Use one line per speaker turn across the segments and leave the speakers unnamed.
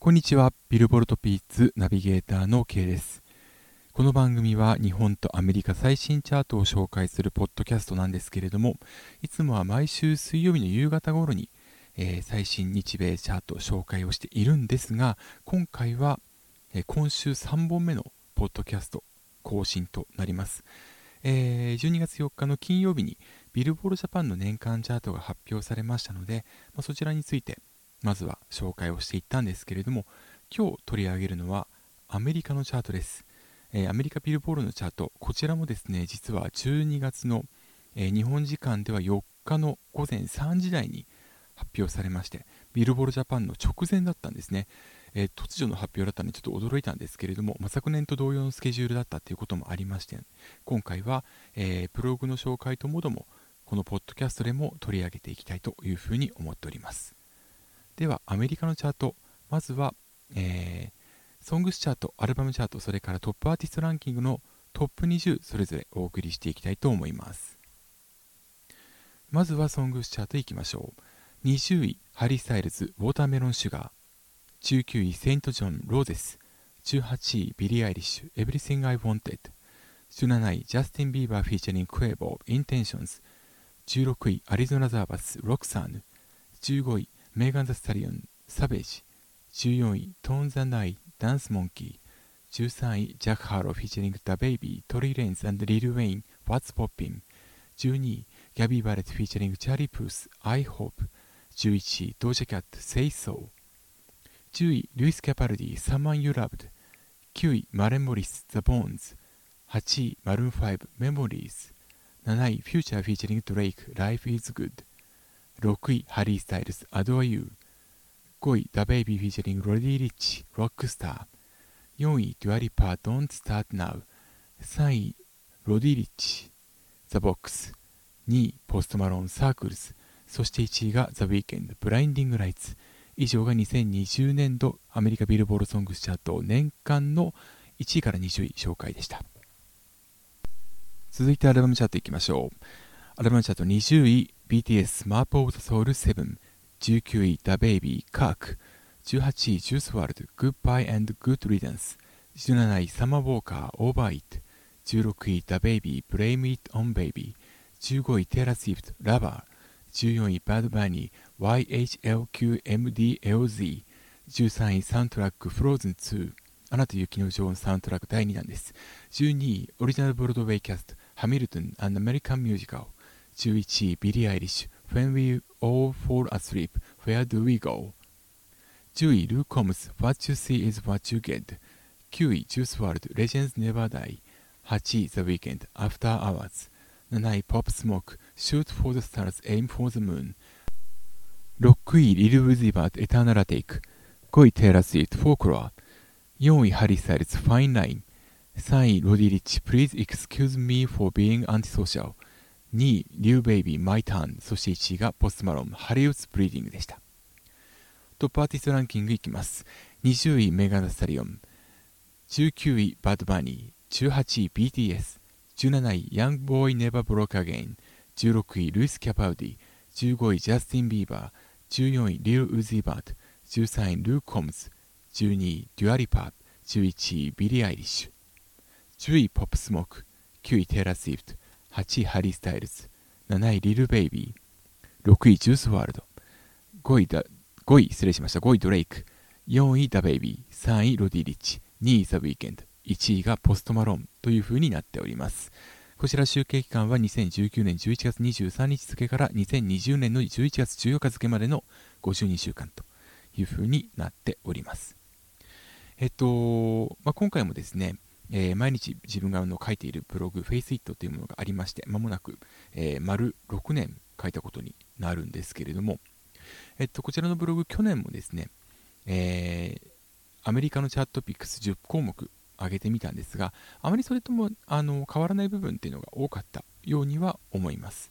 こんにちは。ビルボルトピーツナビゲーターの K です。この番組は日本とアメリカ最新チャートを紹介するポッドキャストなんですけれども、いつもは毎週水曜日の夕方頃に、えー、最新日米チャート紹介をしているんですが、今回は、えー、今週3本目のポッドキャスト更新となります。えー、12月4日の金曜日にビルボールジャパンの年間チャートが発表されましたので、まあ、そちらについてまずは紹介をしていったんですけれども今日取り上げるのはアメリカのチャートです、えー、アメリカビルボールのチャート。こちらもですね実は12月の、えー、日本時間では4日の午前3時台に発表されましてビルボールジャパンの直前だったんですね、えー、突如の発表だったのでちょっと驚いたんですけれども、まあ、昨年と同様のスケジュールだったということもありまして今回は、えブログの紹介ともどもこのポッドキャストでも取り上げていきたいというふうに思っております。ではアメリカのチャート。まずは、えー、ソングスチャートアルバムチャートそれからトップアーティストランキングのトップ20それぞれお送りしていきたいと思います。まずはソングスチャートいきましょう。20位ハリー・スタイルズ Watermelon Sugar。19位セント・ジョン Roses。18位ビリー・アイリッシュ Everything I Wanted 17位ジャスティン・ビーバー featuring クエボー Intentions 16位アリゾナ・ザーバス Roxanne。15位メーガン・ザ・スタリオン、 Savage。14位、トーンズ・アンド・アイ、 Dance Monkey。13位、ジャック・ハロー、 featuring ダ・ベイビー、トリー・レインズ、リル・ウェイン、What's Poppin'。12位、ギャビー・バレット、 featuring チャーリー・プース、I Hope。11位、ドージャ・キャット、Say So。10位、ルイス・キャパルディ、Someone You Loved。9位、マレン・モリス、The Bones。8位、マルーン5、Memories。7位、フューチャー featuring ドレイク、Life is Good。6位、ハリー・スタイルズ、Adore You。5位、ダ・ベイビー featuring ロディ・リッチ、Rockstar。4位、デュアリパー、Don't Start Now。3位、ロディ・リッチ、The Box。2位、ポストマロン、 Circles。そして1位が The Weekend、 Blinding Lights。以上が2020年度アメリカビルボールソングスチャート年間の1位から20位紹介でした。続いてアルバムチャートいきましょう。アルバムチャート20位、BTS Map of the Soul 7 19位 The Baby Kirk 18位 Juice WRLD Goodbye and Good Riddance 17位 Summer Walker Over It 16位 The Baby Blame It On Baby 15位 Taylor Swift Lover 14位 Bad Bunny YHLQMDLZ 13位サウンドラック Frozen 2アナと雪の女王のサウンドラック第2弾です12位オリジナルブロードウェイキャストハミルトン An American Musical 11位ビリー・アイリッシュ When We All Fall Asleep Where Do We Go 10位ルー・コムス What You See Is What You Get 9位ジュースワールド Legends Never Die 8位 The Weekend After Hours 7位 Pop Smoke Shoot for the Stars Aim for the Moon 6位リル・ウズィバート Eternal Atake 5位テイラー・スイフト Folklore 4位ハリー・スタイルズ Fine Line 3位ロディ・リッチ Please excuse me for being antisocial 2位、リル・ベイビー、 My Turn、そして1位がポスト・マローン、 Hollywood's Bleeding でした。トップアーティストランキングいきます。20位、メーガン・ザ・スタリオン。19位、バッドバニー。18位、BTS。17位、ヤングボーイ・ネバー・ブローク・アゲイン。16位、ルイス・キャパルディ。15位、ジャスティン・ビーバー。14位、リル・ウズィバート。13位、ルーク・コムズ。12位、デュアリパー。11位、ビリー・アイリッシュ。10位、ポップ・スモーク。9位、テイラー・スイフト。8位ハリー・スタイルズ7位リル・ベイビー6位ジュース・ワールド5位だ5位失礼しました5位ドレイク4位ダ・ベイビー3位ロディ・リッチ2位ザ・ウィーケンド1位がポストマロンという風になっております。こちら集計期間は2019年11月23日付から2020年の11月14日付までの52週間という風になっております。えっと、まあ、今回もですねえー、毎日自分がの書いているブログ FaceIt というものがありまして、まもなく、えー、丸6年書いたことになるんですけれども、えっと、こちらのブログ、去年もですね、えー、アメリカのチャットピックス10項目上げてみたんですが、あまりそれともあの変わらない部分っていうのが多かったようには思います。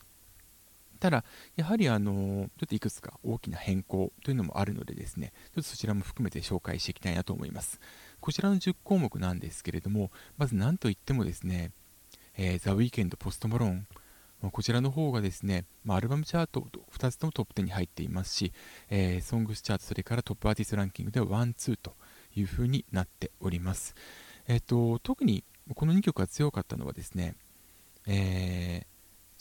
ただ、やはりあのちょっといくつか大きな変更というのもあるのでですね、ちょっとそちらも含めて紹介していきたいなと思います。こちらの10項目なんですけれども、まず何といってもですね、えー、ザ・ウィーケンド、ポスト・マローン、まあ、こちらの方がですね、まあ、アルバムチャート2つともトップ10に入っていますし、えー、ソングスチャート、それからトップアーティストランキングではワン、ツーという風になっております。えっ、ー、と、特にこの2曲が強かったのはですね、えー、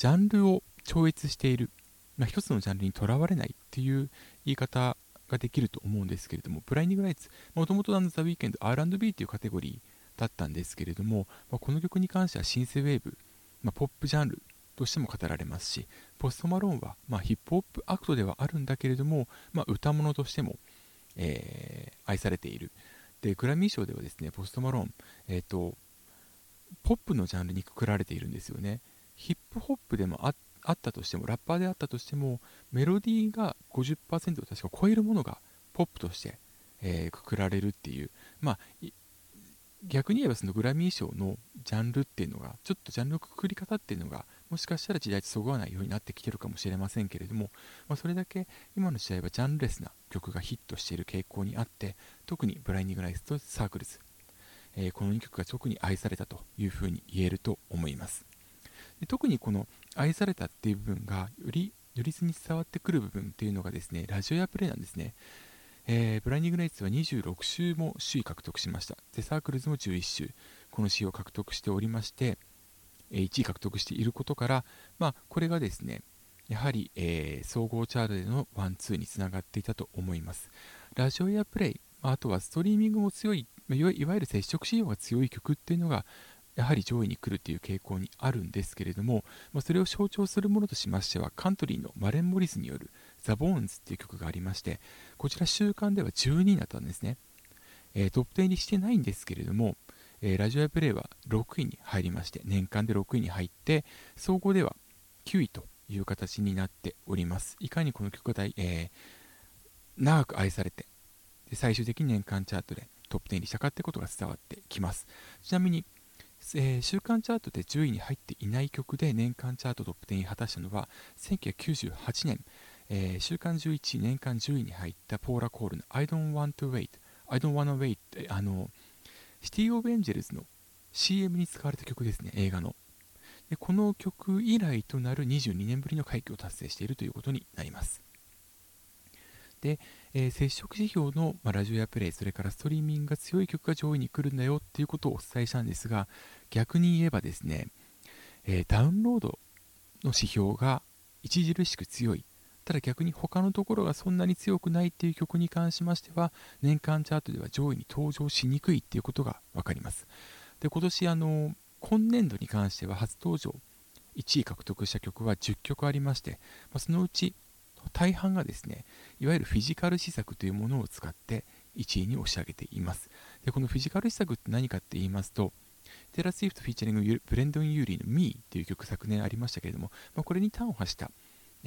ジャンルを超越している、まあ、一つのジャンルにとらわれないっていう言い方ができると思うんですけれども、 Blinding Lights、もともとザ・ウィーケンド R&B というカテゴリーだったんですけれども、まあ、この曲に関してはシンセウェーブ、まあ、ポップジャンルとしても語られますし、ポストマローンは、まあ、ヒップホップアクトではあるんだけれども、まあ、歌物としても、えー、愛されている。で、グラミー賞ではですね、ポストマローン、えっ、ー、と、ポップのジャンルにくくられているんですよね。ヒップホップでもあっあったとしても、ラッパーであったとしても、メロディーが50%を確か超えるものがポップとして、えー、くくられるっていう、まあ、逆に言えばそのグラミー賞のジャンルっていうのが、ちょっとジャンルのくくり方っていうのが、もしかしたら時代とそぐわないようになってきてるかもしれませんけれども、まあ、それだけ今の時代はジャンルレスな曲がヒットしている傾向にあって、特にブラインディングライスとサークルズ、えー、この2曲が特に愛されたというふうに言えると思います。で特にこの愛されたっていう部分がより如実に伝わってくる部分っていうのがですね、ラジオエアプレイなんですね。えー、 Blinding Lights は26週も首位獲得しました。で、 Circles も11週、この首位を獲得しておりまして、1位獲得していることから、まあ、これがですね、やはり、えー、総合チャートでのワンツーにつながっていたと思います。ラジオエアプレイ、あとはストリーミングも強い、いわゆる接触指標が強い曲っていうのが、やはり上位に来るという傾向にあるんですけれども、まあ、それを象徴するものとしましては、カントリーのマレン・モリスによるザ・ボーンズっていう曲がありまして、こちら週間では12位になったんですね。えー、トップ10にしてないんですけれども、えー、ラジオやプレイは6位に入りまして、年間で6位に入って、総合では9位という形になっております。いかにこの曲が、えー、長く愛されてで、最終的に年間チャートでトップ10にしたかってことが伝わってきます。ちなみに、えー、週間チャートで10位に入っていない曲で年間チャートトップ10に果たしたのは1998年、えー、週間11位、年間10位に入ったポーラ・コールの I don't want to wait I don't wanna wait あのシティ・オブ・エンジェルズの CM に使われた曲ですね、映画の。でこの曲以来となる22年ぶりの快挙を達成しているということになります。で、えー、接触指標の、まあ、ラジオエアプレイ、それからストリーミングが強い曲が上位に来るんだよっていうことをお伝えしたんですが、逆に言えばですね、えー、ダウンロードの指標が著しく強い。ただ逆に他のところがそんなに強くないっていう曲に関しましては年間チャートでは上位に登場しにくいっていうことが分かります。で今年あの今年度に関しては初登場1位獲得した曲は10曲ありまして、まあ、そのうち大半がですねいわゆるフィジカル施策というものを使って1位に押し上げていますでこのフィジカル施策って何かって言いますとテイラー・スイフト featuring ブレンドン・ユーリーの Me という曲昨年ありましたけれども、まあ、これに端を発した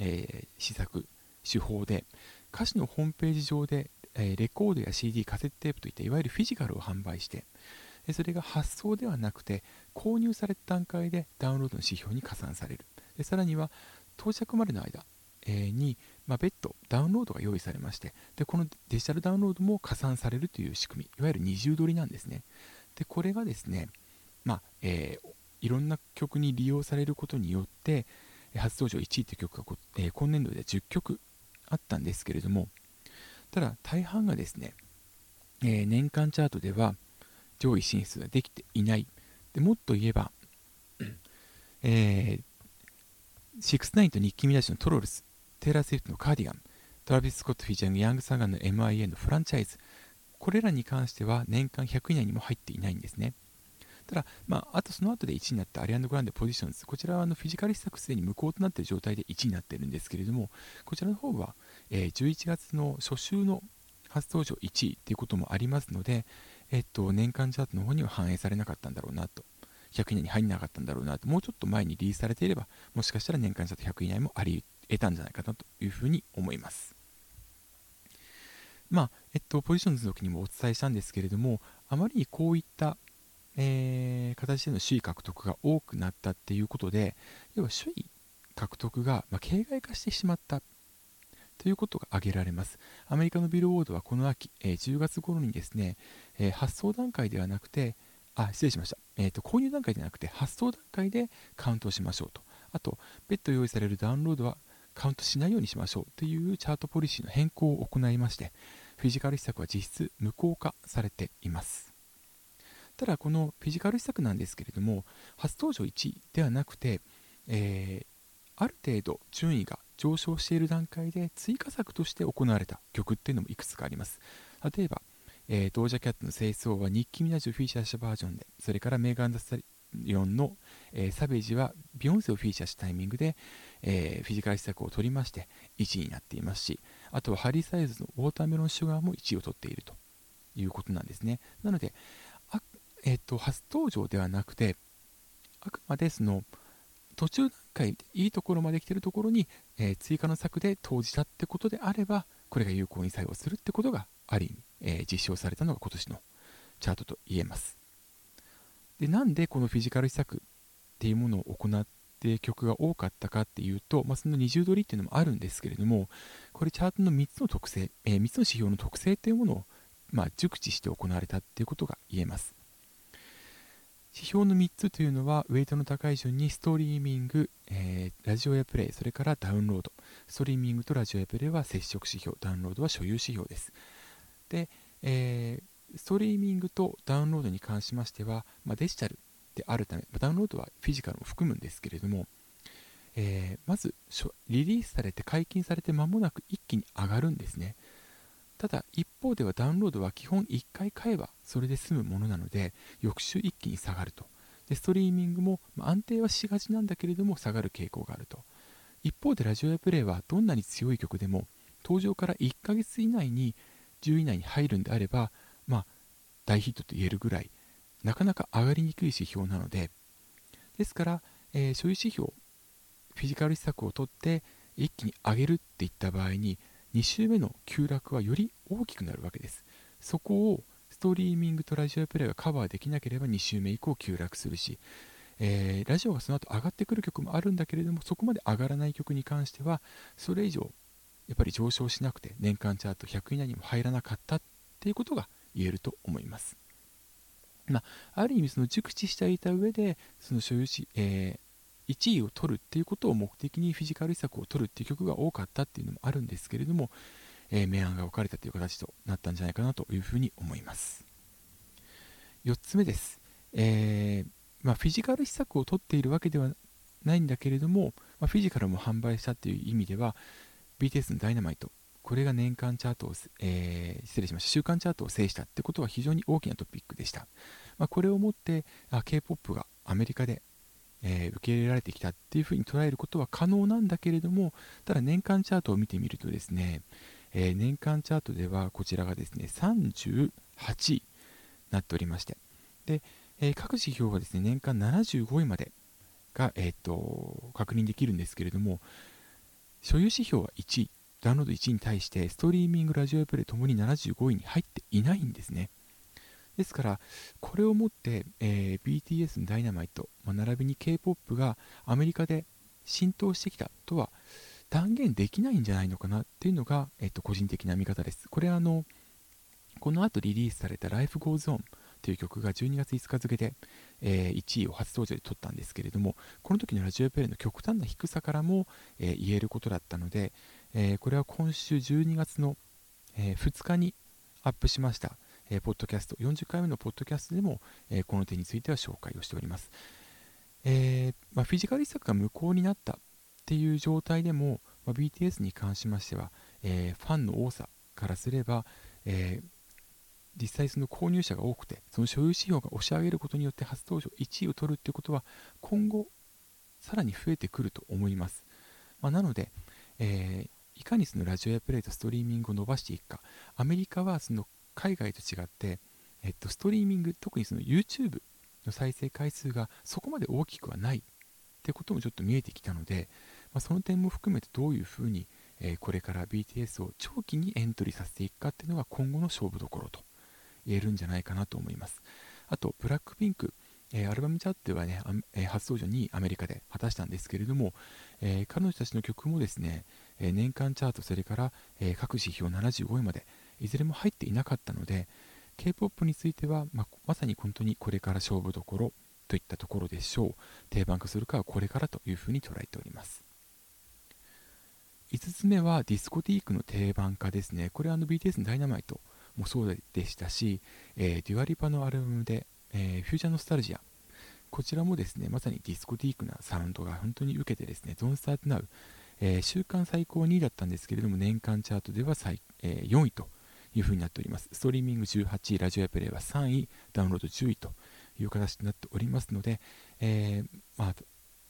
えー、施策、手法で、歌手のホームページ上で、えー、レコードや CD、カセットテープといったいわゆるフィジカルを販売して、それが発送ではなくて、購入された段階でダウンロードの指標に加算される。でさらには、到着までの間、に、まあ、別途ダウンロードが用意されましてで、このデジタルダウンロードも加算されるという仕組み、いわゆる二重取りなんですね。で、これがですね、まあえー、いろんな曲に利用されることによって、初登場1位という曲が、えー、今年度では10曲あったんですけれども、ただ大半がですね、えー、年間チャートでは上位進出ができていない。でもっと言えば、えー、69とニッキー・ミナシのトロルス、テイラー・スウィフトのカーディガン、トラビス・スコット・フィーチャーヤング・サガンの MIA のフランチャイズ、これらに関しては年間100位以内にも入っていないんですね。ただ、まあ、あとその後で1位になったアリアンド・グランデポジションズ、こちらはあのフィジカル施策すでに無効となっている状態で1位になっているんですけれども、こちらの方は、えー、11月の初週の初登場1位ということもありますので、えっと、年間チャートの方には反映されなかったんだろうなと。100位以内に入らなかったんだろうなと、もうちょっと前にリリースされていれば、もしかしたら年間チャート100位以内もあり得たんじゃないかなというふうに思います。まあ、えっと、ポジションズの時にもお伝えしたんですけれども、あまりにこういったえー、形での首位獲得が多くなったっていうことで、要は首位獲得が、まあ、形骸化してしまったということが挙げられます。アメリカのビルボードはこの秋、えー、10月頃にですね、えー、発送段階ではなくて、あ、失礼しました。えっ、と、購入段階ではなくて、発送段階でカウントしましょうと。あと別途用意されるダウンロードはカウントしないようにしましょうというチャートポリシーの変更を行いましてフィジカル施策は実質無効化されています。ただこのフィジカル施策なんですけれども初登場1位ではなくて、えー、ある程度順位が上昇している段階で追加策として行われた曲っていうのもいくつかあります。例えば、えー、ドージャキャットの清掃はニッキー・ミナジをフィーチャーしたバージョンでそれからメーガン・ダスタリオンの、えー、サベージはビヨンセをフィーチャーしたタイミングで、えー、フィジカル施策を取りまして1位になっていますしあとはハリーサイズのウォーターメロンシュガーも1位を取っていると。いうことなんですね。なのであ、えーと、初登場ではなくてあくまでその途中段階いいところまで来てるところに、えー、追加の策で投じたってことであればこれが有効に作用するってことがある意味、えー、実証されたのが今年のチャートと言えます。でなんでこのフィジカル施策っていうものを行って曲が多かったかっていうと、まあ、その二重取りっていうのもあるんですけれどもこれチャートの3つの特性、えー、3つの指標の特性っていうものを、まあ、熟知して行われたっていうことが言えます。指標の3つというのはウェイトの高い順にストリーミング、えー、ラジオやプレイそれからダウンロード。ストリーミングとラジオやプレイは接触指標ダウンロードは所有指標です。で、えー、ストリーミングとダウンロードに関しましては、まあ、デジタルであるためま、ダウンロードはフィジカルも含むんですけれども、えー、まずリリースされて解禁されて間もなく一気に上がるんですね。ただ一方ではダウンロードは基本1回買えばそれで済むものなので翌週一気に下がると。でストリーミングも安定はしがちなんだけれども下がる傾向があると。一方でラジオやプレイはどんなに強い曲でも登場から1ヶ月以内に10位以内に入るんであれば大ヒットと言えるぐらいなかなか上がりにくい指標なのでですから、えー、所有指標フィジカル施策を取って一気に上げるっていった場合に2週目の急落はより大きくなるわけです。そこをストリーミングとラジオプレイがカバーできなければ2週目以降急落するし、えー、ラジオがその後上がってくる曲もあるんだけれどもそこまで上がらない曲に関してはそれ以上やっぱり上昇しなくて年間チャート100位以内にも入らなかったっていうことが言えると思います。まあ、ある意味その熟知していた上でその所有し、えー、1位を取るっていうことを目的にフィジカル施策を取るっていう曲が多かったっていうのもあるんですけれども、えー、明暗が分かれたという形となったんじゃないかなというふうに思います。4つ目です、えー、まあ、フィジカル施策を取っているわけではないんだけれども、まあ、フィジカルも販売したっていう意味では BTS のダイナマイトこれが年間チャートを、えー、失礼しました、週間チャートを制したってことは非常に大きなトピックでした。まあ、これをもって、K-POP がアメリカで、えー、受け入れられてきたっていうふうに捉えることは可能なんだけれども、ただ年間チャートを見てみるとですね、えー、年間チャートではこちらがですね、38位になっておりまして、で、え、各指標はですね、年間75位までが、えーと確認できるんですけれども、所有指標は1位、ダウンロード1位に対してストリーミング、ラジオプレイともに75位に入っていないんですね。ですから、これをもって、えー、BTS のダイナマイト、まあ、並びに K-POP がアメリカで浸透してきたとは断言できないんじゃないのかなっていうのが、えっと、個人的な見方です。これはあの、この後リリースされた Life Goes On という曲が12月5日付で、えー、1位を初登場で取ったんですけれども、この時のラジオプレイの極端な低さからも、えー、言えることだったので、えー、これは今週12月の、えー、2日にアップしました、えー、ポッドキャスト、40回目のポッドキャストでも、えこの点については紹介をしております。えまあ、フィジカル施策が無効になったっていう状態でも、まあ、BTS に関しましては、えファンの多さからすれば、え実際その購入者が多くて、その所有指標が押し上げることによって初登場1位を取るっていうことは、今後、さらに増えてくると思います。まあ、なので、えー、いかにそのラジオやプレイとストリーミングを伸ばしていくか。アメリカはその海外と違って、えっと、ストリーミング特にその YouTube の再生回数がそこまで大きくはない。ってこともちょっと見えてきたので、まあ、その点も含めてどういうふうに、えー、これから BTS を長期にエントリーさせていくかっていうのが今後の勝負どころと言えるんじゃないかなと思います。あとブラックピンク。えー、アルバムチャートはね、え、初登場にアメリカで果たしたんですけれども、え、彼女たちの曲もですね、え年間チャート、それから、え各指標75位まで、いずれも入っていなかったので、K-POP については、ままさに本当にこれから勝負どころといったところでしょう。定番化するかはこれからというふうに捉えております。5つ目はディスコティークの定番化ですね。これはあの BTS のダイナマイトもそうでしたし、えー、デュアリパのアルバムで、えー、 Future Nostalgia。こちらもですねまさにディスコティークなサウンドが本当に受けてですね Don't Start Now、えー、え週間最高2位だったんですけれども年間チャートでは最、え、4位というふうになっております。ストリーミング18位ラジオエアプレイは3位ダウンロード10位という形になっておりますので、え、まあ、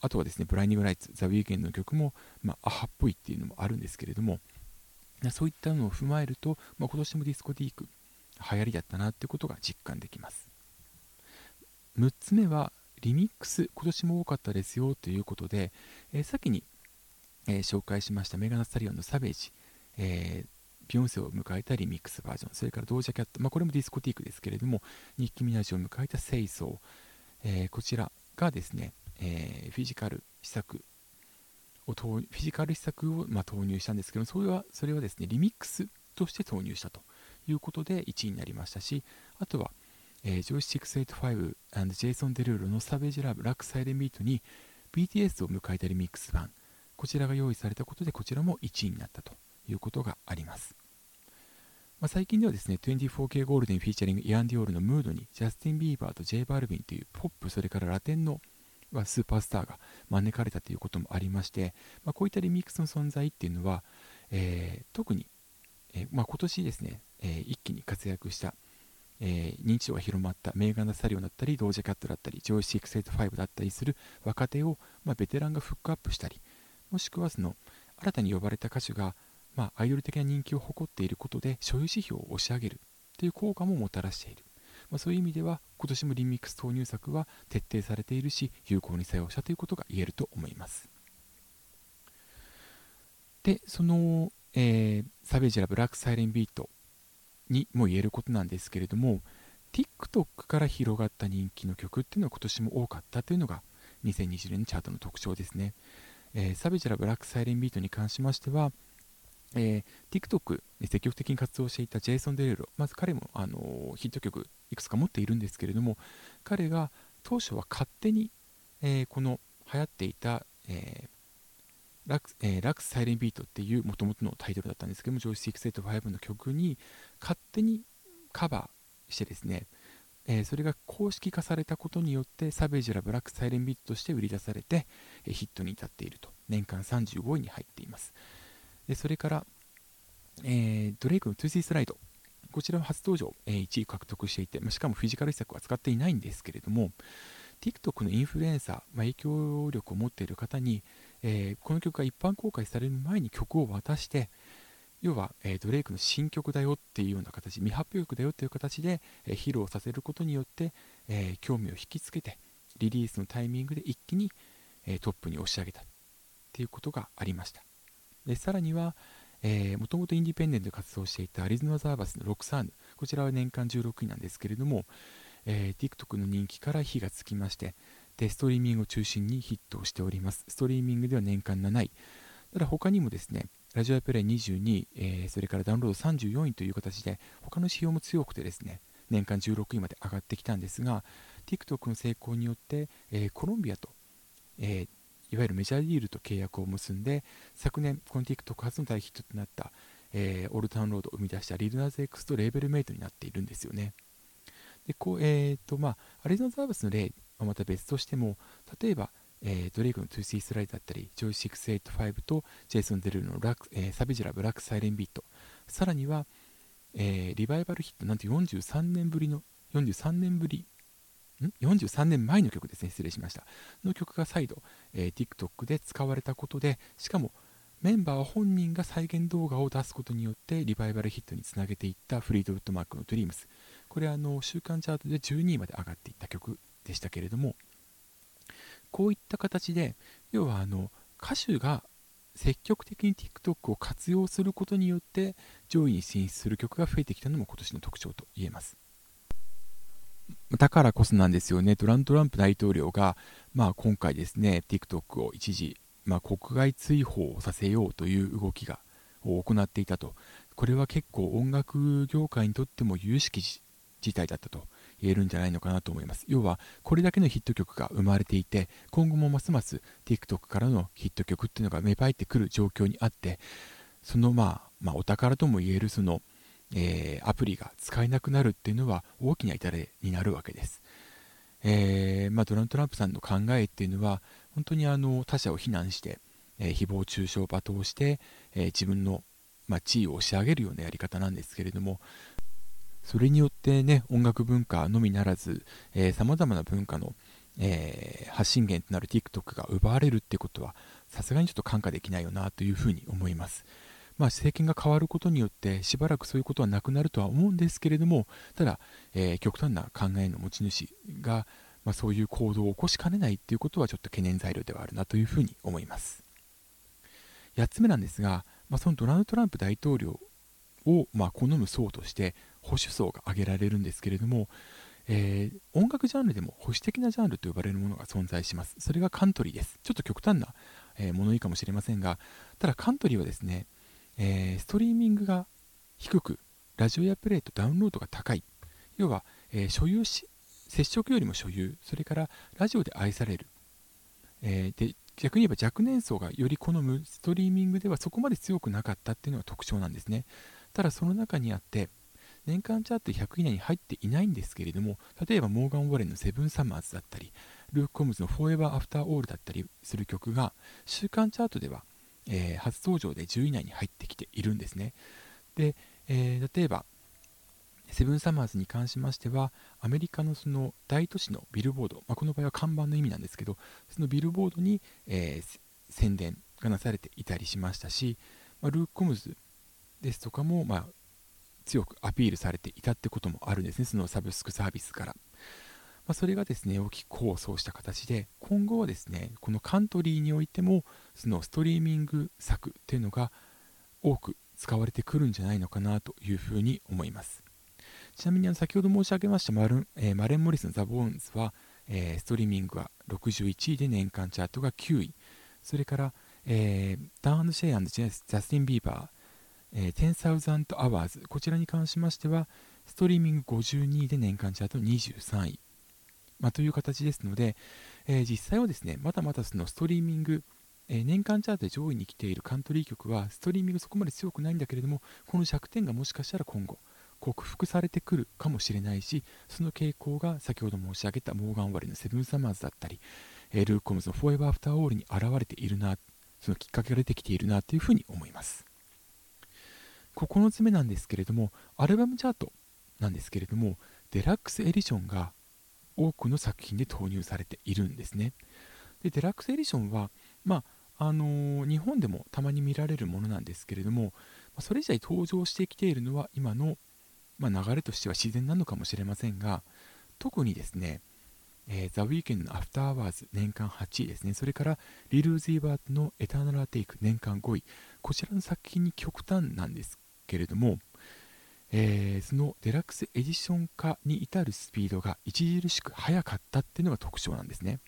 あとはですねブライニングライツザ・ウィーケンドの曲も、まあ、アハっぽいっていうのもあるんですけれどもそういったのを踏まえると、まあ、今年もディスコティーク流行りだったなっていうことが実感できます。6つ目はリミックス今年も多かったですよということで、えー、先に、えー、紹介しましたメガナスタリオンのサベージ、えー、ビヨンセを迎えたリミックスバージョンそれからドージャキャット、まあ、これもディスコティークですけれどもニッキ・ミナジを迎えたセイソー、えこちらがですね、えフィジカル施策をフィジカル施策を、ま、投入したんですけどそれはそれはですねリミックスとして投入したということで1位になりましたしあとは、えー、ジョイス685 and ジェイソン・デルーロのサベージ・ラブ・ラック・サイレン・ビートに BTS を迎えたリミックス版。こちらが用意されたことでこちらも1位になったということがあります、まあ、最近ではですね 24K ゴールデンフィーチャリングイアン・ディオールの Mood にジャスティン・ビーバーと J・ バルビンというポップそれからラテンのスーパースターが招かれたということもありまして、まあ、こういったリミックスの存在っていうのは、えー、特に、えー、まあ、今年ですね、えー、一気に活躍した、え認知度が広まったメーガン・ザ・スタリオンだったりドージャ・キャットだったりジョーシュ・685だったりする若手を、まあ、ベテランがフックアップしたりもしくはその新たに呼ばれた歌手が、まあ、アイドル的な人気を誇っていることで所有指標を押し上げるという効果ももたらしている。まあ、そういう意味では今年もリミックス投入策は徹底されているし有効に作用したということが言えると思います。でその、えー、サベージラブラックサイレンビートにも言えることなんですけれども TikTok から広がった人気の曲っていうのは今年も多かったというのが2020年のチャートの特徴ですね、えー、サベージラブラックサイレンビートに関しましてはえー、TikTok で積極的に活動していたジェイソン・デレロ、まず彼も、あのー、ヒット曲いくつか持っているんですけれども、彼が当初は勝手に、えー、この流行っていた、えラクえ、ラクス・サイレンビートっていうもともとのタイトルだったんですけども、ジョイス685の曲に勝手にカバーしてですね、えー、それが公式化されたことによって、サベージラ・ブラック・サイレンビートとして売り出されて、えー、ヒットに至っていると、年間35位に入っています。でそれから、えー、ドレイクのトゥーシースライドこちらは初登場、え、1位獲得していて、ま、しかもフィジカル施策は使っていないんですけれども TikTok のインフルエンサー、まあ、影響力を持っている方に、え、この曲が一般公開される前に曲を渡して要は、え、ドレイクの新曲だよっていうような形未発表曲だよという形で、え、披露させることによって、え興味を引きつけてリリースのタイミングで一気に、えトップに押し上げたっていうことがありましたでさらには、もともとインディペンデントで活動していたアリゾナ・ザーバスのロクサーヌ、こちらは年間16位なんですけれども、えー、TikTok の人気から火がつきまして、でストリーミングを中心にヒットをしております。ストリーミングでは年間7位。ただ他にもですね、ラジオプレイ22位、えー、それからダウンロード34位という形で、他の指標も強くてですね、年間16位まで上がってきたんですが、TikTok の成功によって、えー、コロンビアと、えー、いわゆるメジャーディールと契約を結んで昨年この TikTok 初の大ヒットとなった、えー、オールタウンロードを生み出したリルナーズ X とレーベルメイトになっているんですよね。でこう、えーとまあ、アリゾナザーバスの例はまた別としても例えば、えー、ドレイクの 2C スライドだったりジョーシュ685とジェイソン・デルーロ、えー、 Savage Love Laxed Siren Beat さらには、えー、リバイバルヒットなんと43年ぶりの43年ぶりん？43年前の曲ですね、失礼しました。の曲が再度、えー、TikTok で使われたことで、しかもメンバー本人が再現動画を出すことによってリバイバルヒットにつなげていったフリートウッドマックの Dreams。これあの週間チャートで12位まで上がっていった曲でしたけれども、こういった形で、要はあの歌手が積極的に TikTok を活用することによって上位に進出する曲が増えてきたのも今年の特徴と言えます。だからこそなんですよね、ドラントランプ大統領が、まあ、今回ですね、TikTok を一時、まあ、国外追放させようという動きがを行っていたと、これは結構音楽業界にとっても有識事態だったと。言えるんじゃないのかなと思います。要は、これだけのヒット曲が生まれていて、今後もますます TikTok からのヒット曲っていうのが芽生えてくる状況にあって、そのまあ、まあ、お宝とも言えるその、えー、アプリが使えなくなるっていうのは大きな痛手になるわけです。えー、まあ、ドナルド・トランプさんの考えっていうのは、本当にあの他者を非難して、えー、誹謗中傷を罵倒して、え自分の、まあ、地位を押し上げるようなやり方なんですけれども、それによってね、音楽文化のみならず、さまざまな文化の、えー、発信源となる TikTok が奪われるってことは、さすがにちょっと看過できないよなというふうに思います。まあ、政権が変わることによってしばらくそういうことはなくなるとは思うんですけれどもただ、えー、極端な考えの持ち主が、まあ、そういう行動を起こしかねないということはちょっと懸念材料ではあるなというふうに思います8つ目なんですが、まあ、そのドナルド・トランプ大統領を、まあ、好む層として保守層が挙げられるんですけれども、えー、音楽ジャンルでも保守的なジャンルと呼ばれるものが存在しますそれがカントリーですちょっと極端な、えー、物言いかもしれませんがただカントリーはですねえー、ストリーミングが低く、ラジオエアプレイとダウンロードが高い。要は、えー、所有し、接触よりも所有、それからラジオで愛される。えー、で逆に言えば若年層がより好むストリーミングではそこまで強くなかったっていうのが特徴なんですね。ただその中にあって、年間チャート100以内に入っていないんですけれども、例えばモーガン・ウォレンの Seven Summers だったり、ルーク・コムズの Forever After All だったりする曲が、週間チャートではえー、初登場で10位以内に入ってきているんですね。で、えー、例えば、セブンサマーズに関しましては、アメリカのその大都市のビルボード、まあ、この場合は看板の意味なんですけど、そのビルボードに、えー、宣伝がなされていたりしましたし、まあ、ルーク・コムズですとかも、まあ、強くアピールされていたってこともあるんですね、そのサブスクサービスから。まあ、それがですね大きく功を奏した形で今後はですねこのカントリーにおいてもそのストリーミング施策っていうのが多く使われてくるんじゃないのかなというふうに思います。ちなみにあの先ほど申し上げましたマル、えー、マレン・モリスの The Bones は、えー、ストリーミングは61位で年間チャートが9位。それから、えー、ダン・アンド・シェイ、ジャスティン・ビーバー、えー、10,000 Hours こちらに関しましてはストリーミング52位で年間チャート23位まあ、という形ですので、えー、実際はですね、まだまだそのストリーミング、えー、年間チャートで上位に来ているカントリー曲は、ストリーミングそこまで強くないんだけれども、この弱点がもしかしたら今後、克服されてくるかもしれないし、その傾向が先ほど申し上げたモーガン・ウォレンの Seven Summers だったり、えー、ルーク・コムズの Forever After All に現れているな、そのきっかけが出てきているなというふうに思います。9つ目なんですけれども、アルバムチャートなんですけれども、デラックスエディションが多くの作品で投入されているんですね。でデラックスエディションは、まああのー、日本でもたまに見られるものなんですけれども、それ自体登場してきているのは今の、まあ、流れとしては自然なのかもしれませんが、特にですね、えー、ザ・ウィーケンドの After Hours 年間8位ですね、それからリル・ウージー・ヴァートの Eternal Atake 年間5位、こちらの作品に極端なんですけれども、えー、そのデラックスエディション化に至るスピードが著しく速かったっていうのが特徴なんですね。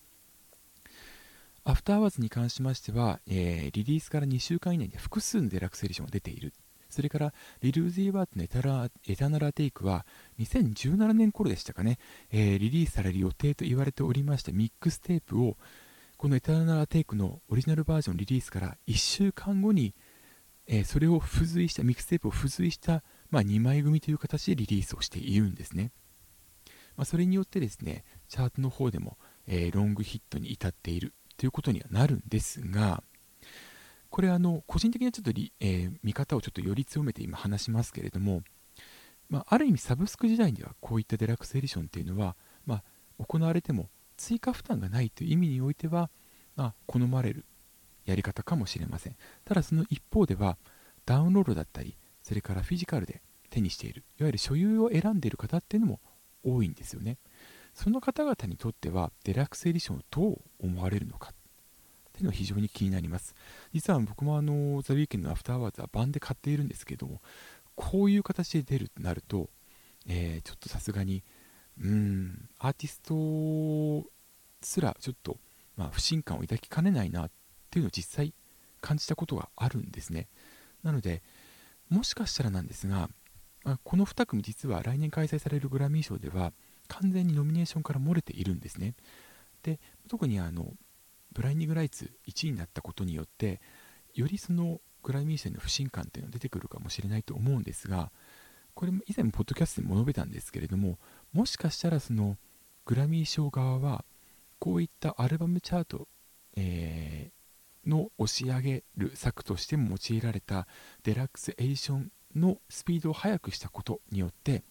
After Hours に関しましては、えー、リリースから2週間以内で複数のデラックスエディションが出ている。それから、リル・ウージー・ヴァートのエタラ Eternal Atake は、2017年頃でしたかね、えー、リリースされる予定と言われておりましたミックステープを、この Eternal Atake のオリジナルバージョンリリースから1週間後に、えー、それを付随した、ミックステープを付随したまあ、2枚組という形でリリースをしているんですね。まあ、それによってですね、チャートの方でも、えー、ロングヒットに至っているということにはなるんですが、これあの、個人的なちょっと、えー、見方をちょっとより強めて今話しますけれども、まあ、ある意味サブスク時代にはこういったデラックスエディションっていうのは、まあ、行われても追加負担がないという意味においては、まあ、好まれるやり方かもしれません。ただその一方では、ダウンロードだったり、それからフィジカルで手にしている、いわゆる所有を選んでいる方っていうのも多いんですよね。その方々にとっては、デラックスエディションをどう思われるのかっていうのは非常に気になります。実は僕もあの、ザ・ウィーケンのアフターワーズは版で買っているんですけども、こういう形で出るとなると、えー、ちょっとさすがに、うーん、アーティストすらちょっと、まあ、不信感を抱きかねないなっていうのを実際感じたことがあるんですね。なので、もしかしたらなんですが、まあ、この2組実は来年開催されるグラミー賞では完全にノミネーションから漏れているんですねで特にあのブラインディング・ライツ1位になったことによってよりそのグラミー賞の不信感っていうのが出てくるかもしれないと思うんですがこれも以前ポッドキャストでも述べたんですけれどももしかしたらそのグラミー賞側はこういったアルバムチャート、えー、の押し上げる策としても用いられたデラックスエディションのスピードを速くしたことによって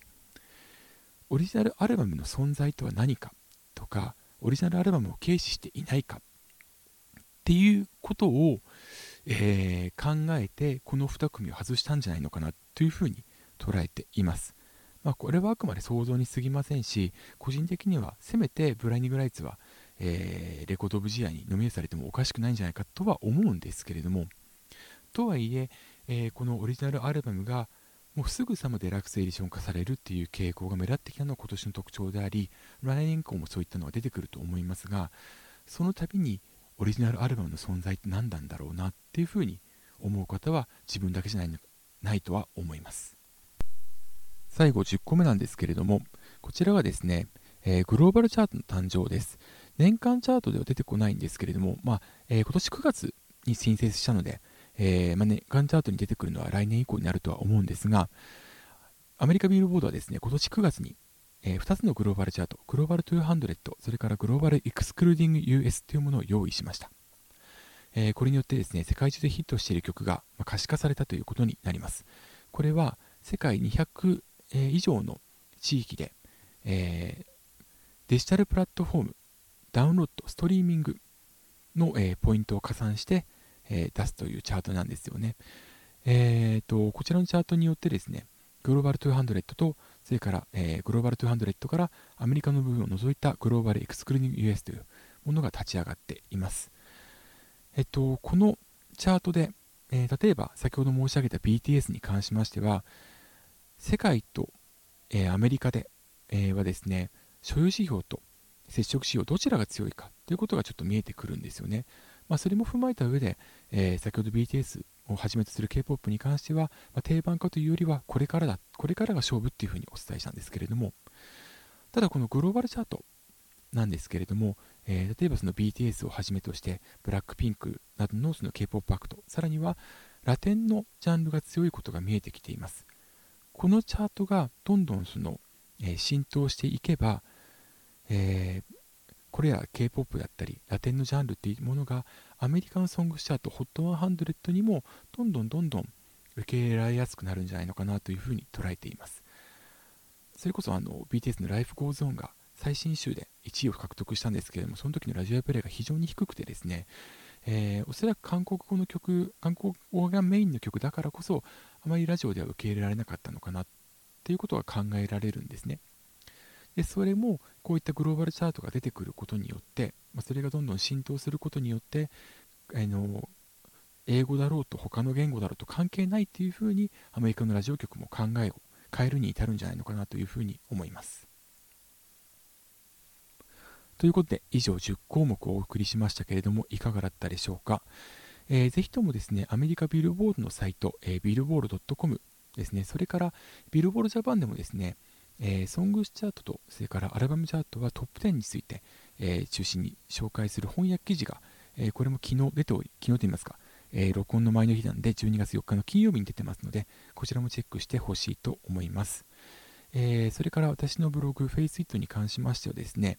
オリジナルアルバムの存在とは何かとかオリジナルアルバムを軽視していないかっていうことを、えー、考えてこの2組を外したんじゃないのかなというふうに捉えています。まあ、これはあくまで想像に過ぎませんし個人的にはせめてブライニング・ライツはえー、レコード・オブ・ジアにノミネートされてもおかしくないんじゃないかとは思うんですけれどもとはいええー、このオリジナルアルバムがもうすぐさまデラックスエディション化されるっていう傾向が目立ってきたのが今年の特徴であり来年以降もそういったのが出てくると思いますがその度にオリジナルアルバムの存在って何なんだろうなっていうふうに思う方は自分だけじゃないないとは思います。最後10個目なんですけれどもこちらはですね、えー、グローバルチャートの誕生です。年間チャートでは出てこないんですけれども、まあえー、今年9月に申請したので、えー、まあ、年間チャートに出てくるのは来年以降になるとは思うんですが、アメリカビルボードはですね、今年9月に、えー、2つのグローバルチャート、グローバル200、それからグローバルエクスクルーディング US というものを用意しました。え、これによってですね、世界中でヒットしている曲が、ま、可視化されたということになります。これは世界200、え、以上の地域で、えデジタルプラットフォームダウンロード、ストリーミングの、えー、ポイントを加算して、えー、出すというチャートなんですよね。えーと、こちらのチャートによってですね、グローバル200と、それから、えー、グローバル200からアメリカの部分を除いたグローバルエクスクルーニング US というものが立ち上がっています。えっと、このチャートで、えー、例えば先ほど申し上げた BTS に関しましては、世界と、えー、アメリカで、えー、はですね、所有指標と接触しようどちらが強いかということがちょっと見えてくるんですよね。まあ、それも踏まえた上で、えー、先ほど BTS をはじめとする K-POP に関しては、まあ、定番化というよりはこれからだ、これからが勝負っていうふうにお伝えしたんですけれども、ただこのグローバルチャートなんですけれども、えー、例えばその BTS をはじめとして、ブラックピンクなどのその K-POP アクト、さらにはラテンのジャンルが強いことが見えてきています。このチャートがどんどんその、えー、浸透していけば、えー、これら K-POP だったりラテンのジャンルっていうものがアメリカンソングチャート HOT100 にもどんどんどんどん受け入れられやすくなるんじゃないのかなというふうに捉えています。それこそあの BTS の Life Goes On が最新週で1位を獲得したんですけれどもその時のラジオプレイが非常に低くてですね、えー、おそらく韓国語の曲韓国語がメインの曲だからこそあまりラジオでは受け入れられなかったのかなっていうことが考えられるんですね。でそれもこういったグローバルチャートが出てくることによって、まあ、それがどんどん浸透することによってあの英語だろうと他の言語だろうと関係ないというふうにアメリカのラジオ局も考えを変えるに至るんじゃないのかなというふうに思います。ということで以上10項目をお送りしましたけれどもいかがだったでしょうか、えー、ぜひともですねアメリカビルボードのサイト、えー、ビルボール .com ですねそれからビルボールジャパンでもですねえー、ソングスチャートとそれからアルバムチャートはトップ10について、えー、中心に紹介する翻訳記事が、えー、これも昨日出ており昨日と言いますか、え録音の前の日なんで12月4日の金曜日に出てますのでこちらもチェックしてほしいと思います、えそれから私のブログ FaceIt に関しましてはですね、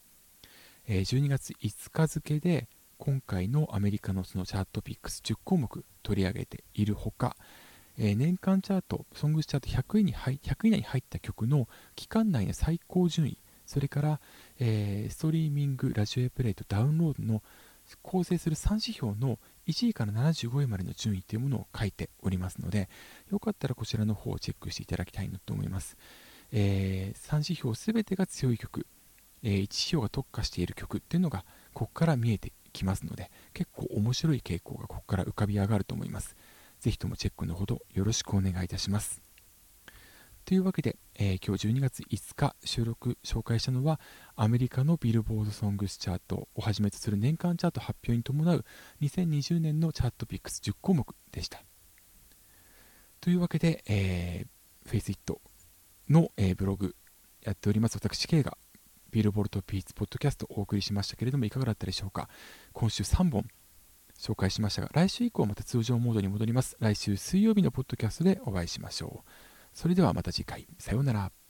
え12月5日付で今回のアメリカのそのチャートピックス10項目取り上げているほか、え、年間チャート、ソングスチャート100位に入100位以内に入った曲の期間内の最高順位、それから、え、ストリーミング、ラジオエプレイとダウンロードの構成する3指標の1位から75位までの順位というものを書いておりますので、よかったらこちらの方をチェックしていただきたいなと思います。えー、3指標すべてが強い曲、えー、1指標が特化している曲っていうのがここから見えてきますので、結構面白い傾向がここから浮かび上がると思います。ぜひともチェックのほどよろしくお願いいたします。というわけで、えー、今日12月5日収録紹介したのはアメリカのビルボードソングスチャートをはじめとする年間チャート発表に伴う2020年のチャートピックス10項目でした。というわけで、えー、FaceIt の、えー、ブログやっております私 K がビルボルトピーツポッドキャストをお送りしましたけれどもいかがだったでしょうか今週3本紹介しましたが来週以降また通常モードに戻ります。来週水曜日のポッドキャストでお会いしましょう。それではまた次回。さようなら。